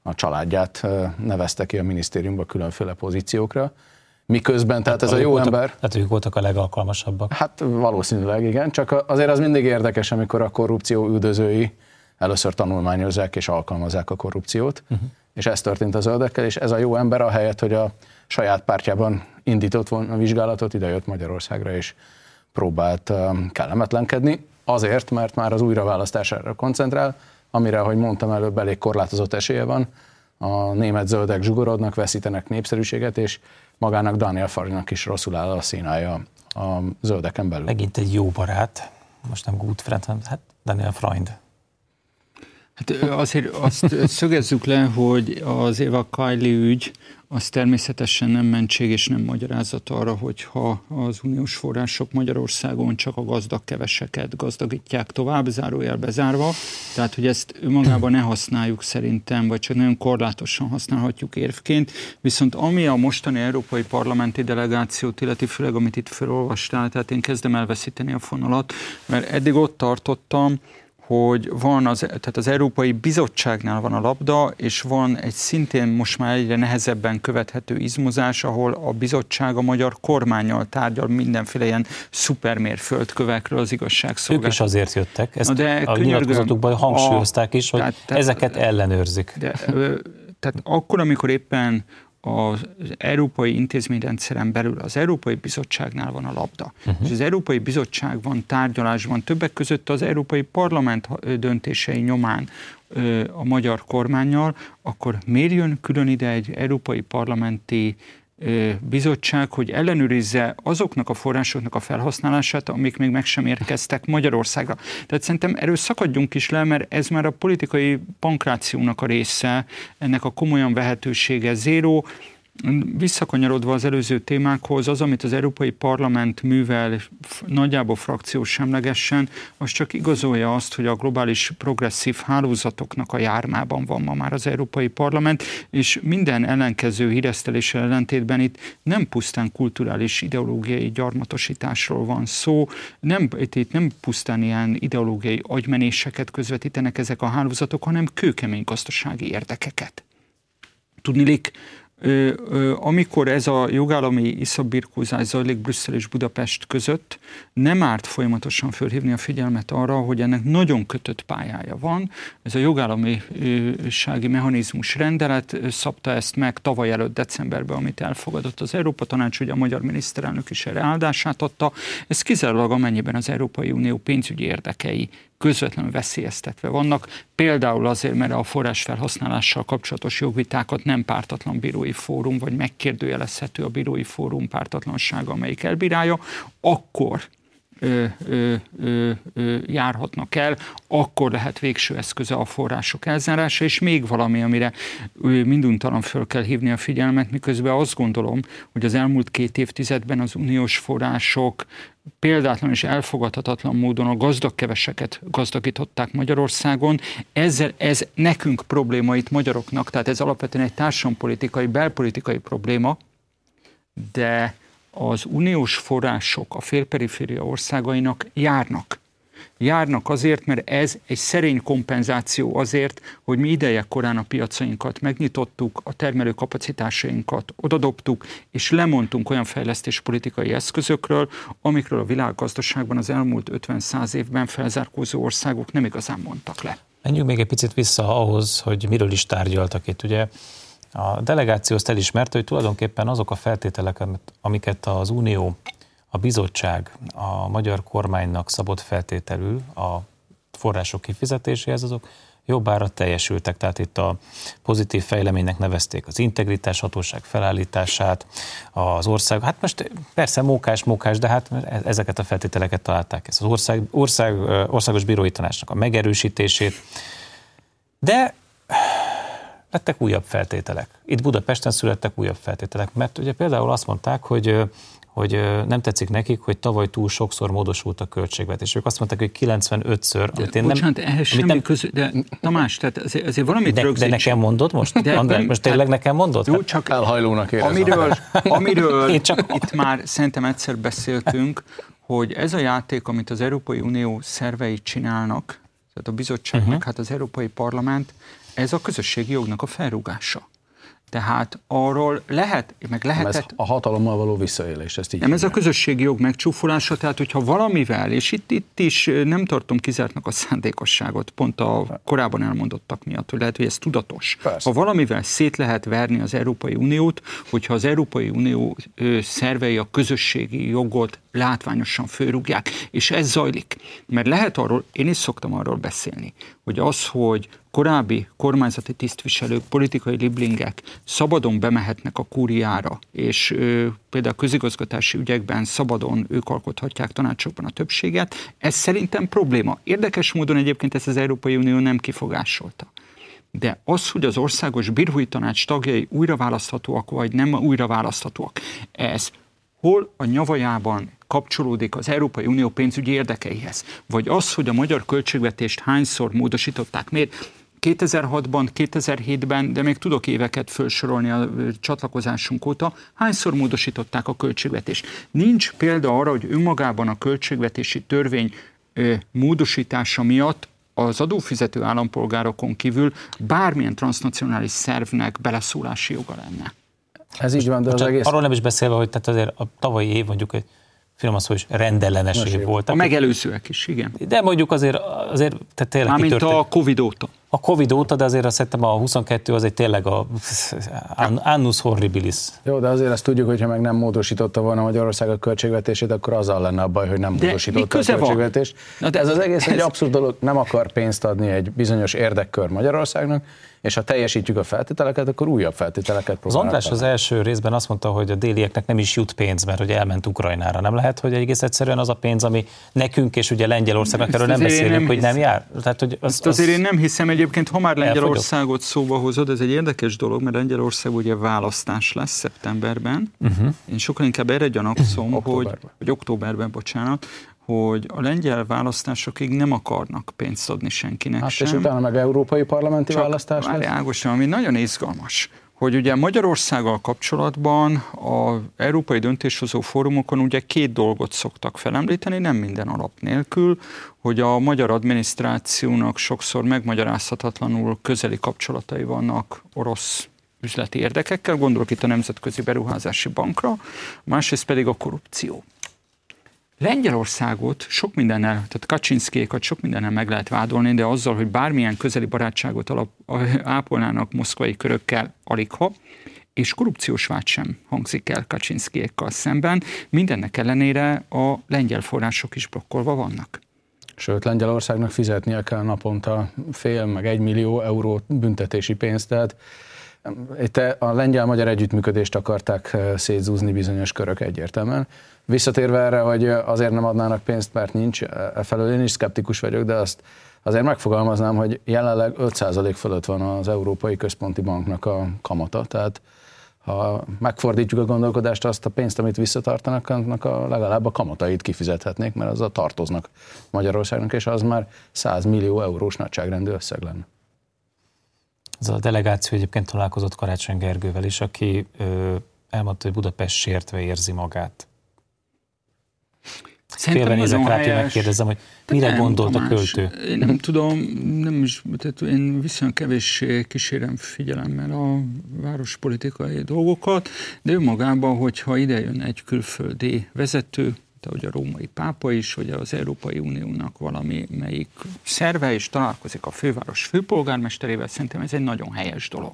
a családját nevezte ki a minisztériumba különféle pozíciókra. Miközben, tehát ez a jó voltak, ember... Hát ők voltak a legalkalmasabbak. Hát valószínűleg igen, csak azért az mindig érdekes, amikor a korrupció üldözői először tanulmányozzák és alkalmazzák a korrupciót, uh-huh. és ez történt a zöldekkel, és ez a jó ember ahelyett, hogy a saját pártjában indított volna a vizsgálatot, idejött Magyarországra, és próbált kellemetlenkedni, azért, mert már az újraválasztására koncentrál, amire, ahogy mondtam előbb, elég korlátozott esélye van, a német zöldek zsugorodnak, veszítenek népszerűséget, és magának Daniel Farinak is rosszul áll a színája a zöldeken belül. Megint egy jó barát, most nem good friend, hanem hát Daniel Freund. Hát azért azt szögezzük le, hogy az Eva Kylie ügy az természetesen nem mentség és nem magyarázat arra, hogyha az uniós források Magyarországon csak a gazdag keveseket gazdagítják tovább, zárójelbe zárva. Tehát, hogy ezt önmagában ne használjuk szerintem, vagy csak nagyon korlátosan használhatjuk érvként. Viszont ami a mostani európai parlamenti delegációt illeti, főleg amit itt felolvastál, tehát én kezdem elveszíteni a fonalat, mert eddig ott tartottam, hogy van az, tehát az Európai Bizottságnál van a labda, és van egy szintén most már egyre nehezebben követhető izmozás, ahol a bizottság a magyar kormányjal tárgyal mindenféle ilyen szupermérföldkövekről az igazságszolgáltatás. Ők is azért jöttek, ezt de a nyilatkozatukban hangsúlyozták is, hogy tehát, ezeket ellenőrzik. De, tehát akkor, amikor éppen az európai intézményrendszeren belül az Európai Bizottságnál van a labda. Uh-huh. És az Európai Bizottság van tárgyalásban többek között az Európai Parlament döntései nyomán a magyar kormányjal, akkor miért jön külön ide egy európai parlamenti bizottság, hogy ellenőrizze azoknak a forrásoknak a felhasználását, amik még meg sem érkeztek Magyarországra. Tehát szerintem erről szakadjunk is le, mert ez már a politikai pankrációnak a része, ennek a komolyan vehetősége zéró, Visszakanyarodva az előző témákhoz, az, amit az Európai Parlament művel nagyjából frakciós semlegesen, az csak igazolja azt, hogy a globális progresszív hálózatoknak a jármában van ma már az Európai Parlament, és minden ellenkező híreszteléssel ellentétben itt nem pusztán kulturális ideológiai gyarmatosításról van szó, nem, itt, nem pusztán ilyen ideológiai agymenéseket közvetítenek ezek a hálózatok, hanem kőkemény gazdasági érdekeket. Tudnilik, amikor ez a jogállami iszabirkózás zajlik Brüsszel és Budapest között, nem árt folyamatosan fölhívni a figyelmet arra, hogy ennek nagyon kötött pályája van. Ez a jogállamisági mechanizmus rendelet szabta ezt meg tavaly előtt decemberben, amit elfogadott az Európa Tanács, hogy a magyar miniszterelnök is erre áldását adta. Ez kizárólag amennyiben az Európai Unió pénzügyi érdekei közvetlenül veszélyeztetve vannak, például azért, mert a forrásfelhasználással kapcsolatos jogvitákat nem pártatlan bírói fórum, vagy megkérdőjelezhető a bírói fórum pártatlansága, amelyik elbírálja, akkor ö, ö, ö, ö, járhatnak el, akkor lehet végső eszköze a források elzárása, és még valami, amire minduntalan föl kell hívni a figyelmet, miközben azt gondolom, hogy az elmúlt két évtizedben az uniós források példátlan és elfogadhatatlan módon a gazdag keveseket gazdagították Magyarországon. Ezzel ez nekünk probléma itt magyaroknak, tehát ez alapvetően egy társadalompolitikai, belpolitikai probléma, de az uniós források a félperiféria országainak járnak járnak azért, mert ez egy szerény kompenzáció azért, hogy mi ideje korán a piacainkat megnyitottuk, a termelő kapacitásainkat odadobtuk, és lemondtunk olyan fejlesztéspolitikai eszközökről, amikről a világgazdaságban az elmúlt 50-100 évben felzárkózó országok nem igazán mondtak le. Menjünk még egy picit vissza ahhoz, hogy miről is tárgyaltak itt. Ugye a delegáció azt elismerte, hogy tulajdonképpen azok a feltételek, amiket az Unió a bizottság a magyar kormánynak szabott feltételül a források kifizetéséhez, azok jobbára teljesültek. Tehát itt a pozitív fejleménynek nevezték az integritás hatóság felállítását, az ország, hát most persze mókás, mókás, de hát ezeket a feltételeket találták. Ez az ország, ország, országos bírói tanácsnak a megerősítését, de lettek újabb feltételek. Itt Budapesten születtek újabb feltételek, mert ugye például azt mondták, hogy hogy nem tetszik nekik, hogy tavaly túl sokszor módosult a költségvetés. Ők azt mondták, hogy 95-ször. De, én bocsánat, nem, ehhez semmi nem, közül, de Tamás, tehát azért, azért valamit de, de nekem mondod most? De, András, most tényleg hát, nekem mondod? Jó, csak elhajlónak érzem. Amiről, amiről én csak... itt már szerintem egyszer beszéltünk, hogy ez a játék, amit az Európai Unió szervei csinálnak, tehát a bizottság, uh-huh. hát az Európai Parlament, ez a közösségi jognak a felrúgása. Tehát arról lehet, meg lehetett... Ez a hatalommal való visszaélés, ezt így Nem, ez a közösségi jog megcsúfolása, tehát hogyha valamivel, és itt, itt is nem tartom kizártnak a szándékosságot, pont a korábban elmondottak miatt, hogy lehet, hogy ez tudatos. Persze. Ha valamivel szét lehet verni az Európai Uniót, hogyha az Európai Unió szervei a közösségi jogot látványosan fölrúgják, és ez zajlik. Mert lehet arról, én is szoktam arról beszélni, hogy az, hogy korábbi kormányzati tisztviselők, politikai liblingek szabadon bemehetnek a kúriára, és ö, például közigazgatási ügyekben szabadon ők alkothatják tanácsokban a többséget, ez szerintem probléma. Érdekes módon egyébként ezt az Európai Unió nem kifogásolta. De az, hogy az országos bírói tanács tagjai újra választhatóak, vagy nem újra választhatóak, ez hol a nyavajában kapcsolódik az Európai Unió pénzügyi érdekeihez? Vagy az, hogy a magyar költségvetést hányszor módosították? Miért? 2006-ban, 2007-ben, de még tudok éveket felsorolni a csatlakozásunk óta, hányszor módosították a költségvetést. Nincs példa arra, hogy önmagában a költségvetési törvény módosítása miatt az adófizető állampolgárokon kívül bármilyen transnacionális szervnek beleszólási joga lenne. Ez így van, de az egész... Arról nem is beszélve, hogy tehát azért a tavalyi év mondjuk egy finoman szó is rendellenes év volt. A megelőzőek is, igen. De mondjuk azért, azért tehát tényleg Mármint kitörtek. a Covid óta. A Covid óta, de azért azt szerintem a 22 az egy tényleg a annus horribilis. Jó, de azért azt tudjuk, hogy ha meg nem módosította volna Magyarország a költségvetését, akkor azzal lenne a baj, hogy nem de módosította a költségvetést. Na de ez az egész ez... egy abszurd dolog, nem akar pénzt adni egy bizonyos érdekkör Magyarországnak, és ha teljesítjük a feltételeket, akkor újabb feltételeket próbálunk. Az András az első részben azt mondta, hogy a délieknek nem is jut pénz, mert hogy elment Ukrajnára. Nem lehet, hogy egész egyszerűen az a pénz, ami nekünk és ugye Lengyelországnak erről nem beszélünk, nem hogy nem jár? Tehát, hogy az, Ezt azért az én nem hiszem egyébként, ha már Lengyelországot szóba hozod, ez egy érdekes dolog, mert Lengyelország ugye választás lesz szeptemberben. Uh-huh. Én sokkal inkább erre gyanakszom, hogy, hogy októberben, bocsánat, hogy a lengyel választásokig nem akarnak pénzt adni senkinek hát, sem. És utána meg európai parlamenti Csak választás lesz? Ágosan, ami nagyon izgalmas, hogy ugye Magyarországgal kapcsolatban a európai döntéshozó fórumokon ugye két dolgot szoktak felemlíteni, nem minden alap nélkül, hogy a magyar adminisztrációnak sokszor megmagyarázhatatlanul közeli kapcsolatai vannak orosz üzleti érdekekkel, gondolok itt a Nemzetközi Beruházási Bankra, másrészt pedig a korrupció. Lengyelországot sok mindennel, tehát Kaczynszkékat sok mindennel meg lehet vádolni, de azzal, hogy bármilyen közeli barátságot alap, ápolnának moszkvai körökkel, aligha, és korrupciós vád sem hangzik el Kaczynszkékkal szemben, mindennek ellenére a lengyel források is blokkolva vannak. Sőt, Lengyelországnak fizetnie kell naponta fél, meg egy millió euró büntetési pénzt, tehát itt a lengyel-magyar együttműködést akarták eh, szétzúzni bizonyos körök egyértelműen. Visszatérve erre, hogy azért nem adnának pénzt, mert nincs, e felől én is szkeptikus vagyok, de azt azért megfogalmaznám, hogy jelenleg 5% fölött van az Európai Központi Banknak a kamata, tehát ha megfordítjuk a gondolkodást, azt a pénzt, amit visszatartanak, annak a, legalább a kamatait kifizethetnék, mert a tartoznak Magyarországnak, és az már 100 millió eurós nagyságrendű összeg lenne. Ez a delegáció egyébként találkozott Karácsony Gergővel is, aki ö, elmondta, hogy Budapest sértve érzi magát. Szerintem Félve nézek nagyon rá, hogy megkérdezem, hogy mire Nem, gondolt a Tamás, költő. Én nem tudom, nem is, tehát én viszonylag kevés kísérem figyelemmel a várospolitikai dolgokat, de önmagában, hogyha ide jön egy külföldi vezető, ahogy a római pápa is, vagy az Európai Uniónak valami melyik szerve, és találkozik a főváros főpolgármesterével, szerintem ez egy nagyon helyes dolog.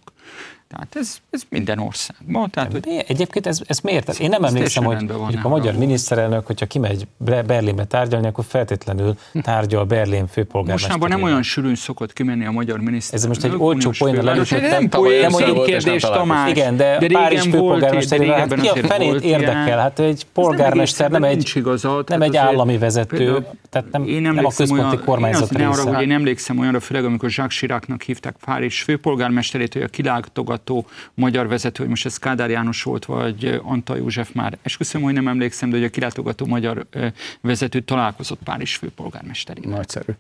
Tehát ez, ez minden országban. Tehát, hogy? Egyébként ez, ez miért? Tehát Én nem Ez emlékszem, hogy mondjuk a magyar miniszterelnök, hogyha kimegy Berlinbe tárgyalni, akkor feltétlenül tárgyal Berlin főpolgármesterével. Mostanában nem olyan sűrűn szokott kimenni a magyar miniszter. Ez most egy olcsó poén, össze nem nem kérdés. Tamás. Igen, de, de Párizs főpolgármesterével, hát ki a fenét érdekel? Hát egy Ez polgármester nem egy, nem egy állami vezető, tehát nem, nem a központi olyan, kormányzat része. én emlékszem olyanra, főleg amikor Jacques Chiracnak hívták Párizs főpolgármesterét, hogy a kilátogató magyar vezető, hogy most ez Kádár János volt, vagy Antal József már. Esküszöm, hogy nem emlékszem, de hogy a kilátogató magyar ö, vezető találkozott Párizs főpolgármesterével. Nagyszerű.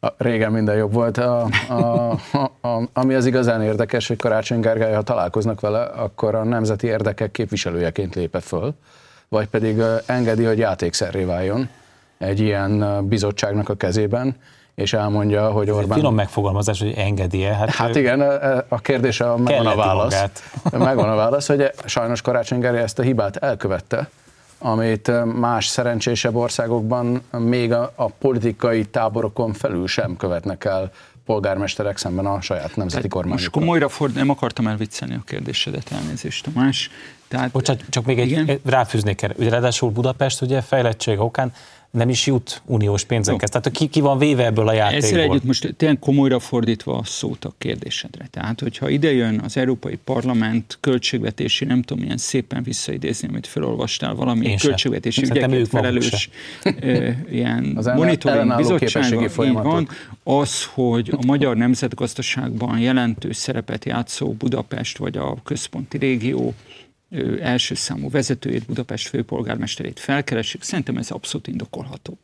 A, régen minden jobb volt. A, a, a, a, ami az igazán érdekes, hogy Karácsony Gergely, ha találkoznak vele, akkor a nemzeti érdekek képviselőjeként lépe föl, vagy pedig ö, engedi, hogy játékszerré váljon egy ilyen bizottságnak a kezében, és elmondja, hogy Orbán... Finom megfogalmazás, hogy engedje. Hát, Hát igen, a a kérdés a, megvan a válasz. magát. Megvan a válasz, hogy sajnos Karácsony Gergely ezt a hibát elkövette, amit más szerencsésebb országokban még a, a politikai táborokon felül sem követnek el polgármesterek szemben a saját nemzeti Most kormányukkal. komolyra ford, nem akartam elviccelni a kérdésedet, elnézést Tamás. Tehát, Bocsánat, csak még egy, Igen? egy ráfűznék erre. Ugye ráadásul Budapest ugye fejlettség okán nem is jut uniós pénzekhez. Tehát ki, ki van véve ebből a Ezzel játékból? együtt most tényleg komolyra fordítva a szót a kérdésedre. Tehát, hogyha ide jön az Európai Parlament költségvetési, nem tudom, milyen szépen visszaidézni, amit felolvastál, valami Én sem. költségvetési Szerintem ügyekért felelős ilyen Az monitoring bizottsága, így van, az, hogy a magyar nemzetgazdaságban jelentős szerepet játszó Budapest vagy a központi régió első számú vezetőjét, Budapest főpolgármesterét felkeresik, szerintem ez abszolút indokolható.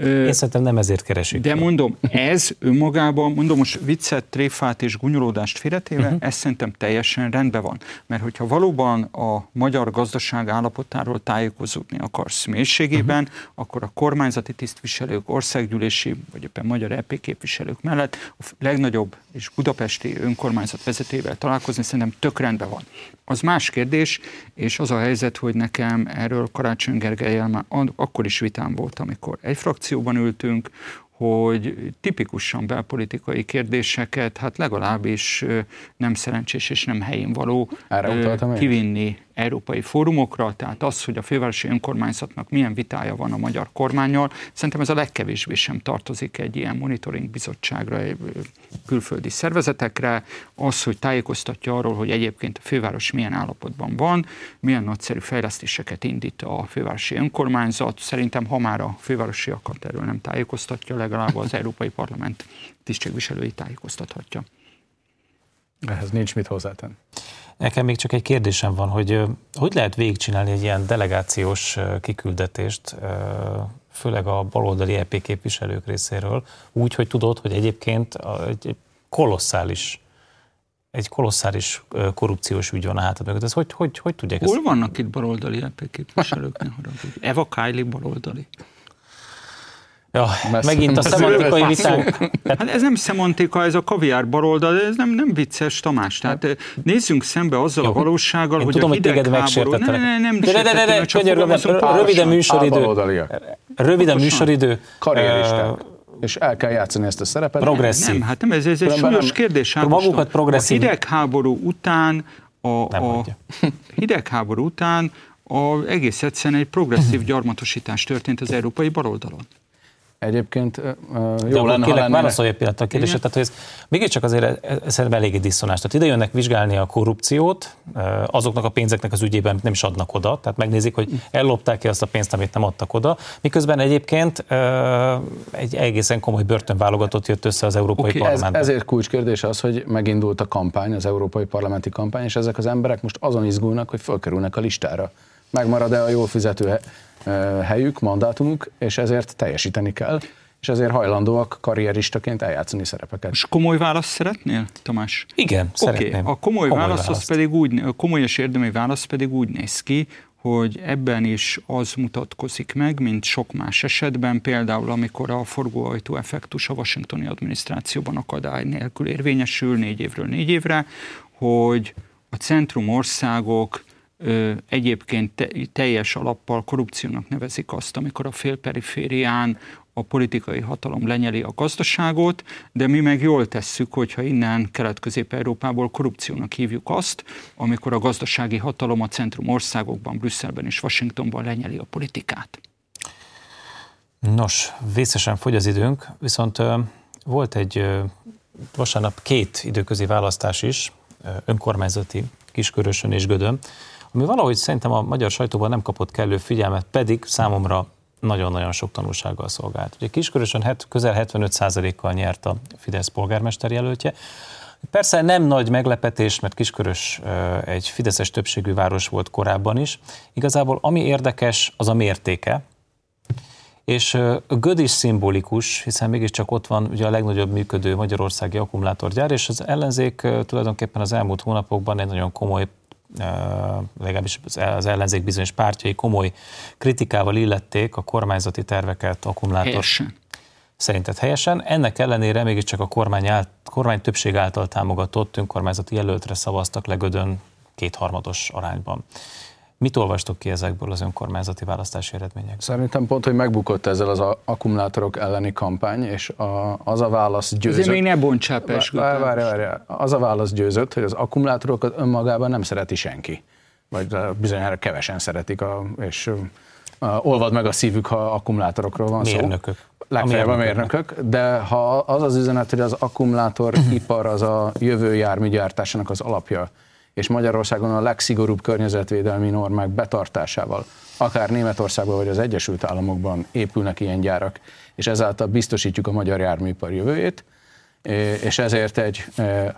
Én szerintem nem ezért keresik. de mondom, ez önmagában, mondom most viccet, tréfát és gunyolódást félretéve, uh-huh. ez szerintem teljesen rendben van. Mert hogyha valóban a magyar gazdaság állapotáról tájékozódni akarsz mélységében, uh-huh. akkor a kormányzati tisztviselők, országgyűlési, vagy éppen magyar EP képviselők mellett a legnagyobb és budapesti önkormányzat vezetével találkozni szerintem tök rendben van. Az más kérdés, és az a helyzet, hogy nekem erről Karácsony Gergelyel már akkor is vitám volt, amikor egy frakcióban ültünk, hogy tipikusan belpolitikai kérdéseket, hát legalábbis nem szerencsés és nem helyén való utaltam én kivinni európai fórumokra, tehát az, hogy a fővárosi önkormányzatnak milyen vitája van a magyar kormányjal, szerintem ez a legkevésbé sem tartozik egy ilyen monitoring bizottságra, külföldi szervezetekre, az, hogy tájékoztatja arról, hogy egyébként a főváros milyen állapotban van, milyen nagyszerű fejlesztéseket indít a fővárosi önkormányzat. Szerintem, ha már a fővárosiakat erről nem tájékoztatja, legalább az Európai Parlament tisztségviselői tájékoztathatja. Ehhez nincs mit hozzátenni. Nekem még csak egy kérdésem van, hogy hogy lehet végigcsinálni egy ilyen delegációs kiküldetést, főleg a baloldali EP képviselők részéről, úgy, hogy tudod, hogy egyébként egy, kolosszális egy kolosszális korrupciós ügy van a hátad mögött. Ez hogy, hogy, hogy tudják ezt? Hol vannak itt baloldali EP képviselők? Eva Kylie baloldali. Ja, Messze- megint a szemantikai vitánk. Hát ez nem szemantika, ez a kaviár baloldal, ez nem, nem vicces, Tamás. Tehát eh, nézzünk szembe azzal Jó. a valósággal, Én hogy tudom, a hidegháború... Ne, megsértettelek. ne, nem De, de, de, de, de, csak könyörgöm, fogalmazom rö- röviden párosan. műsoridő. Röviden Pontosan. műsoridő. Karrieristák. És el kell játszani ezt a szerepet. Progresszív. Nem, hát nem, ez, ez egy Különben súlyos nem- kérdés. Magukat Ágoston. progresszív- A hidegháború után a, Nem a hidegháború után a, egész egyszerűen egy progresszív gyarmatosítás történt az európai baloldalon. Egyébként Jó, De lenne, ha kérlek, lenne. válaszolj egy pillanatra a kérdésre. Tehát, hogy ez mégiscsak azért ez- ez szerintem eléggé diszonás. Tehát ide jönnek vizsgálni a korrupciót, azoknak a pénzeknek az ügyében, amit nem is adnak oda. Tehát megnézik, hogy ellopták ki azt a pénzt, amit nem adtak oda. Miközben egyébként egy egészen komoly börtönválogatott jött össze az Európai okay, Ez, Parlamentben. ezért kulcskérdés az, hogy megindult a kampány, az európai parlamenti kampány, és ezek az emberek most azon izgulnak, hogy fölkerülnek a listára. Megmarad-e a jól fizető helyük, mandátumuk, és ezért teljesíteni kell. és ezért hajlandóak karrieristaként eljátszani szerepeket. És komoly választ szeretnél, Tamás? Igen, okay. szeretném. A komoly, komoly válasz, választ. pedig úgy, a komoly és érdemi válasz pedig úgy néz ki, hogy ebben is az mutatkozik meg, mint sok más esetben, például amikor a forgóajtó effektus a washingtoni adminisztrációban akadály nélkül érvényesül négy évről négy évre, hogy a centrum országok ö, egyébként te, teljes alappal korrupciónak nevezik azt, amikor a félperiférián a politikai hatalom lenyeli a gazdaságot, de mi meg jól tesszük, hogyha innen Kelet-Közép-Európából korrupciónak hívjuk azt, amikor a gazdasági hatalom a centrum országokban, Brüsszelben és Washingtonban lenyeli a politikát. Nos, vészesen fogy az időnk, viszont volt egy vasárnap két időközi választás is, önkormányzati Kiskörösön és Gödön, ami valahogy szerintem a magyar sajtóban nem kapott kellő figyelmet, pedig számomra nagyon-nagyon sok tanulsággal szolgált. Ugye Kiskörösön het, közel 75%-kal nyert a Fidesz polgármester jelöltje. Persze nem nagy meglepetés, mert Kiskörös egy fideszes többségű város volt korábban is. Igazából ami érdekes, az a mértéke, és Göd is szimbolikus, hiszen mégiscsak ott van ugye a legnagyobb működő magyarországi akkumulátorgyár, és az ellenzék tulajdonképpen az elmúlt hónapokban egy nagyon komoly legalábbis az ellenzék bizonyos pártjai komoly kritikával illették a kormányzati terveket, akkumulátor. Helyesen. Szerinted helyesen. Ennek ellenére mégiscsak a kormány, áll, kormány többség által támogatott önkormányzati jelöltre szavaztak legödön kétharmados arányban. Mit olvastok ki ezekből az önkormányzati választási eredmények? Szerintem pont, hogy megbukott ezzel az akkumulátorok elleni kampány, és a, az a válasz győzött. Azért még ne bontsál várj, várj, várj, Az a válasz győzött, hogy az akkumulátorokat önmagában nem szereti senki. Vagy bizonyára kevesen szeretik, a, és a, olvad meg a szívük, ha akkumulátorokról van mérnökök. szó. Legfeljebb a mérnökök. De ha az az üzenet, hogy az akkumulátoripar az a jövő járműgyártásának az alapja, és Magyarországon a legszigorúbb környezetvédelmi normák betartásával, akár Németországban vagy az Egyesült Államokban épülnek ilyen gyárak, és ezáltal biztosítjuk a magyar járműipar jövőjét, és ezért egy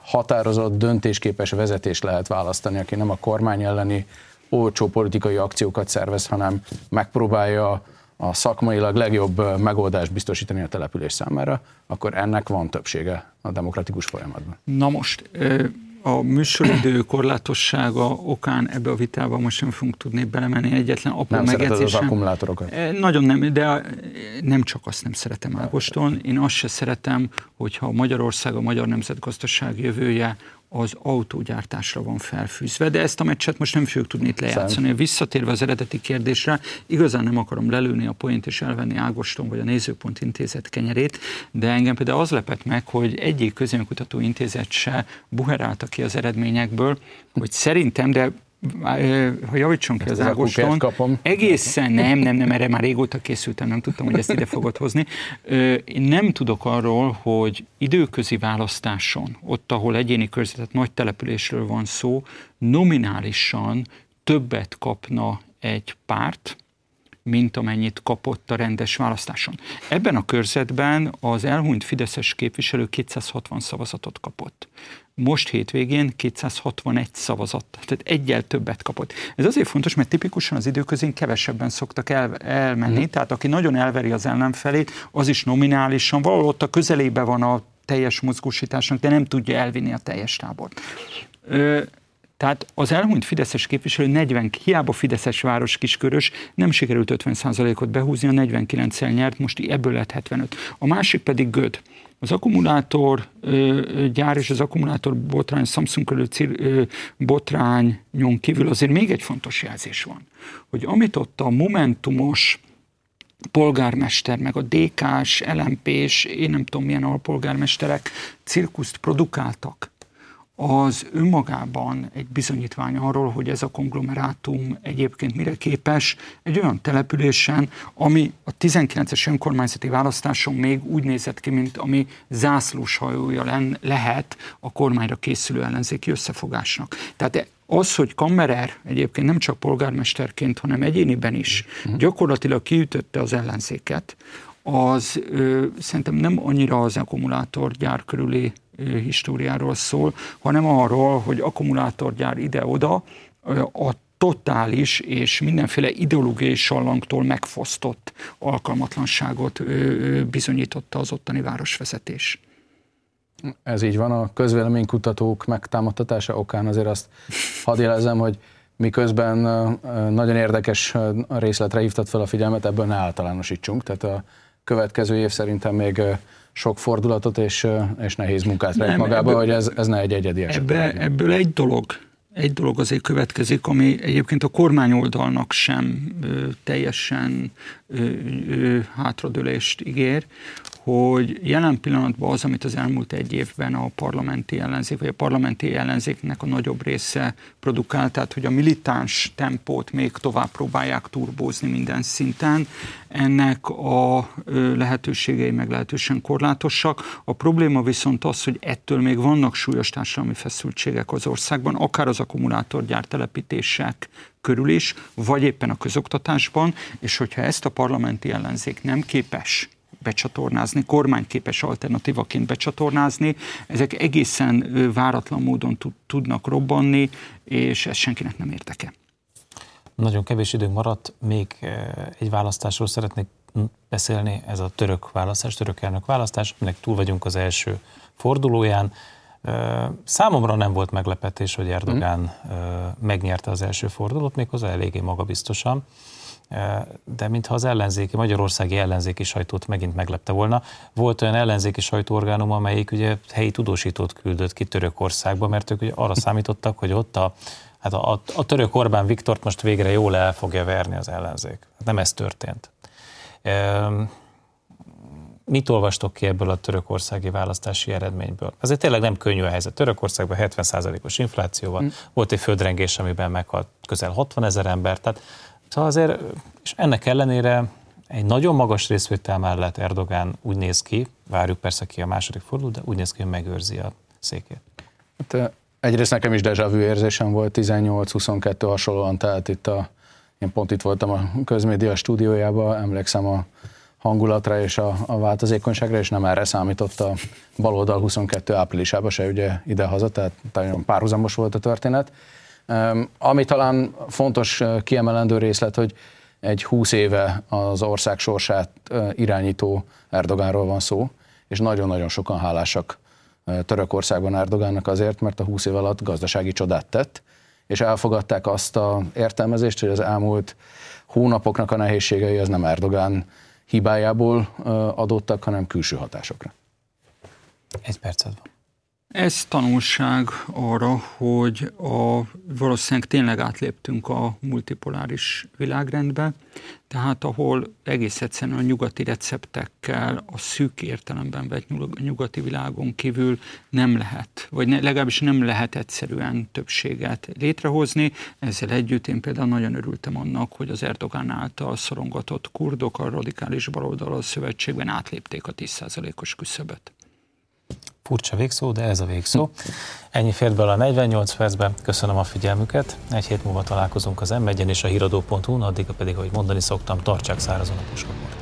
határozott, döntésképes vezetés lehet választani, aki nem a kormány elleni olcsó politikai akciókat szervez, hanem megpróbálja a szakmailag legjobb megoldást biztosítani a település számára, akkor ennek van többsége a demokratikus folyamatban. Na most, a műsoridő korlátossága okán ebbe a vitába most sem fogunk tudni belemenni. Egyetlen apró nem az akkumulátorokat? Eh, nagyon nem, de nem csak azt nem szeretem Ágoston, én azt se szeretem, hogyha Magyarország, a magyar nemzetgazdaság jövője az autógyártásra van felfűzve, de ezt a meccset most nem fogjuk tudni itt lejátszani. Visszatérve az eredeti kérdésre, igazán nem akarom lelőni a poént és elvenni Ágoston vagy a Nézőpont Intézet kenyerét, de engem például az lepett meg, hogy egyik közönkutató intézet se buherálta ki az eredményekből, hogy szerintem, de ha javítson ki az Ágoston, egészen nem, nem, nem, erre már régóta készültem, nem tudtam, hogy ezt ide fogod hozni. Én nem tudok arról, hogy időközi választáson, ott, ahol egyéni körzetet, nagy településről van szó, nominálisan többet kapna egy párt, mint amennyit kapott a rendes választáson. Ebben a körzetben az elhunyt Fideszes képviselő 260 szavazatot kapott most hétvégén 261 szavazat, tehát egyel többet kapott. Ez azért fontos, mert tipikusan az időközén kevesebben szoktak el, elmenni, mm. tehát aki nagyon elveri az ellenfelét, az is nominálisan, valahol ott a közelébe van a teljes mozgósításnak, de nem tudja elvinni a teljes tábort. Ö, tehát az elhunyt Fideszes képviselő 40, hiába Fideszes város kiskörös, nem sikerült 50%-ot behúzni, a 49-el nyert, most ebből lett 75. A másik pedig Göd. Az akkumulátor gyár és az akkumulátor botrány, Samsung körül botrányon kívül azért még egy fontos jelzés van, hogy amit ott a momentumos polgármester, meg a DK-s, LMP-s, én nem tudom milyen alpolgármesterek cirkuszt produkáltak, az önmagában egy bizonyítvány arról, hogy ez a konglomerátum egyébként mire képes egy olyan településen, ami a 19-es önkormányzati választáson még úgy nézett ki, mint ami zászlós hajója len, lehet a kormányra készülő ellenzéki összefogásnak. Tehát az, hogy Kammerer egyébként nem csak polgármesterként, hanem egyéniben is mhm. gyakorlatilag kiütötte az ellenzéket, az ö, szerintem nem annyira az akkumulátorgyár körüli históriáról szól, hanem arról, hogy akkumulátorgyár ide-oda, a totális és mindenféle ideológiai sallangtól megfosztott alkalmatlanságot bizonyította az ottani városvezetés. Ez így van, a közvéleménykutatók megtámadtatása okán azért azt hadd jelezem, hogy miközben nagyon érdekes részletre hívtad fel a figyelmet, ebből ne általánosítsunk, tehát a következő év szerintem még sok fordulatot és, és nehéz munkát rejt magába, ebből, hogy ez, ez ne egy egyedi eset. Ebbe, ebből egy dolog, egy dolog azért következik, ami egyébként a kormányoldalnak sem ö, teljesen ö, ö, hátradőlést ígér, hogy jelen pillanatban az, amit az elmúlt egy évben a parlamenti ellenzék, vagy a parlamenti ellenzéknek a nagyobb része produkált, tehát hogy a militáns tempót még tovább próbálják turbózni minden szinten, ennek a lehetőségei meglehetősen korlátosak. A probléma viszont az, hogy ettől még vannak súlyos társadalmi feszültségek az országban, akár az akkumulátorgyár telepítések körül is, vagy éppen a közoktatásban, és hogyha ezt a parlamenti ellenzék nem képes becsatornázni, kormányképes alternatívaként becsatornázni, ezek egészen váratlan módon tudnak robbanni, és ez senkinek nem érdeke. Nagyon kevés időnk maradt, még egy választásról szeretnék beszélni, ez a török választás, török elnök választás, aminek túl vagyunk az első fordulóján. Számomra nem volt meglepetés, hogy Erdogán mm. megnyerte az első fordulót, méghozzá eléggé magabiztosan de mintha az ellenzéki, magyarországi ellenzéki sajtót megint meglepte volna. Volt olyan ellenzéki sajtóorgánum, amelyik ugye helyi tudósítót küldött ki Törökországba, mert ők ugye arra számítottak, hogy ott a, hát a, a, a török Orbán Viktort most végre jól el fogja verni az ellenzék. Hát nem ez történt. Mit olvastok ki ebből a törökországi választási eredményből? Azért tényleg nem könnyű a helyzet. Törökországban 70%-os inflációval, mm. volt egy földrengés, amiben meghalt közel 60 ezer ember, tehát Szóval azért, és ennek ellenére egy nagyon magas részvétel mellett Erdogán úgy néz ki, várjuk persze ki a második forduló, de úgy néz ki, hogy megőrzi a székét. Hát, egyrészt nekem is déjà vu érzésem volt, 18-22 hasonlóan, tehát itt a, én pont itt voltam a közmédia stúdiójában, emlékszem a hangulatra és a, a változékonyságra, és nem erre számított a baloldal 22 áprilisában se ugye ide-haza, tehát nagyon párhuzamos volt a történet. Ami talán fontos kiemelendő részlet, hogy egy 20 éve az ország sorsát irányító Erdogánról van szó, és nagyon-nagyon sokan hálásak Törökországban Erdogánnak azért, mert a 20 év alatt gazdasági csodát tett, és elfogadták azt a értelmezést, hogy az elmúlt hónapoknak a nehézségei az nem Erdogán hibájából adottak, hanem külső hatásokra. Egy percet van. Ez tanulság arra, hogy a, valószínűleg tényleg átléptünk a multipoláris világrendbe, tehát ahol egész egyszerűen a nyugati receptekkel a szűk értelemben vett nyugati világon kívül nem lehet, vagy ne, legalábbis nem lehet egyszerűen többséget létrehozni. Ezzel együtt én például nagyon örültem annak, hogy az Erdogán által szorongatott kurdok a radikális baloldal szövetségben átlépték a 10%-os küszöböt. Furcsa végszó, de ez a végszó. Ennyi fért bele a 48 percben. Köszönöm a figyelmüket. Egy hét múlva találkozunk az m és a híradó.hu-n, addig pedig, ahogy mondani szoktam, tartsák szárazon a puskapokat.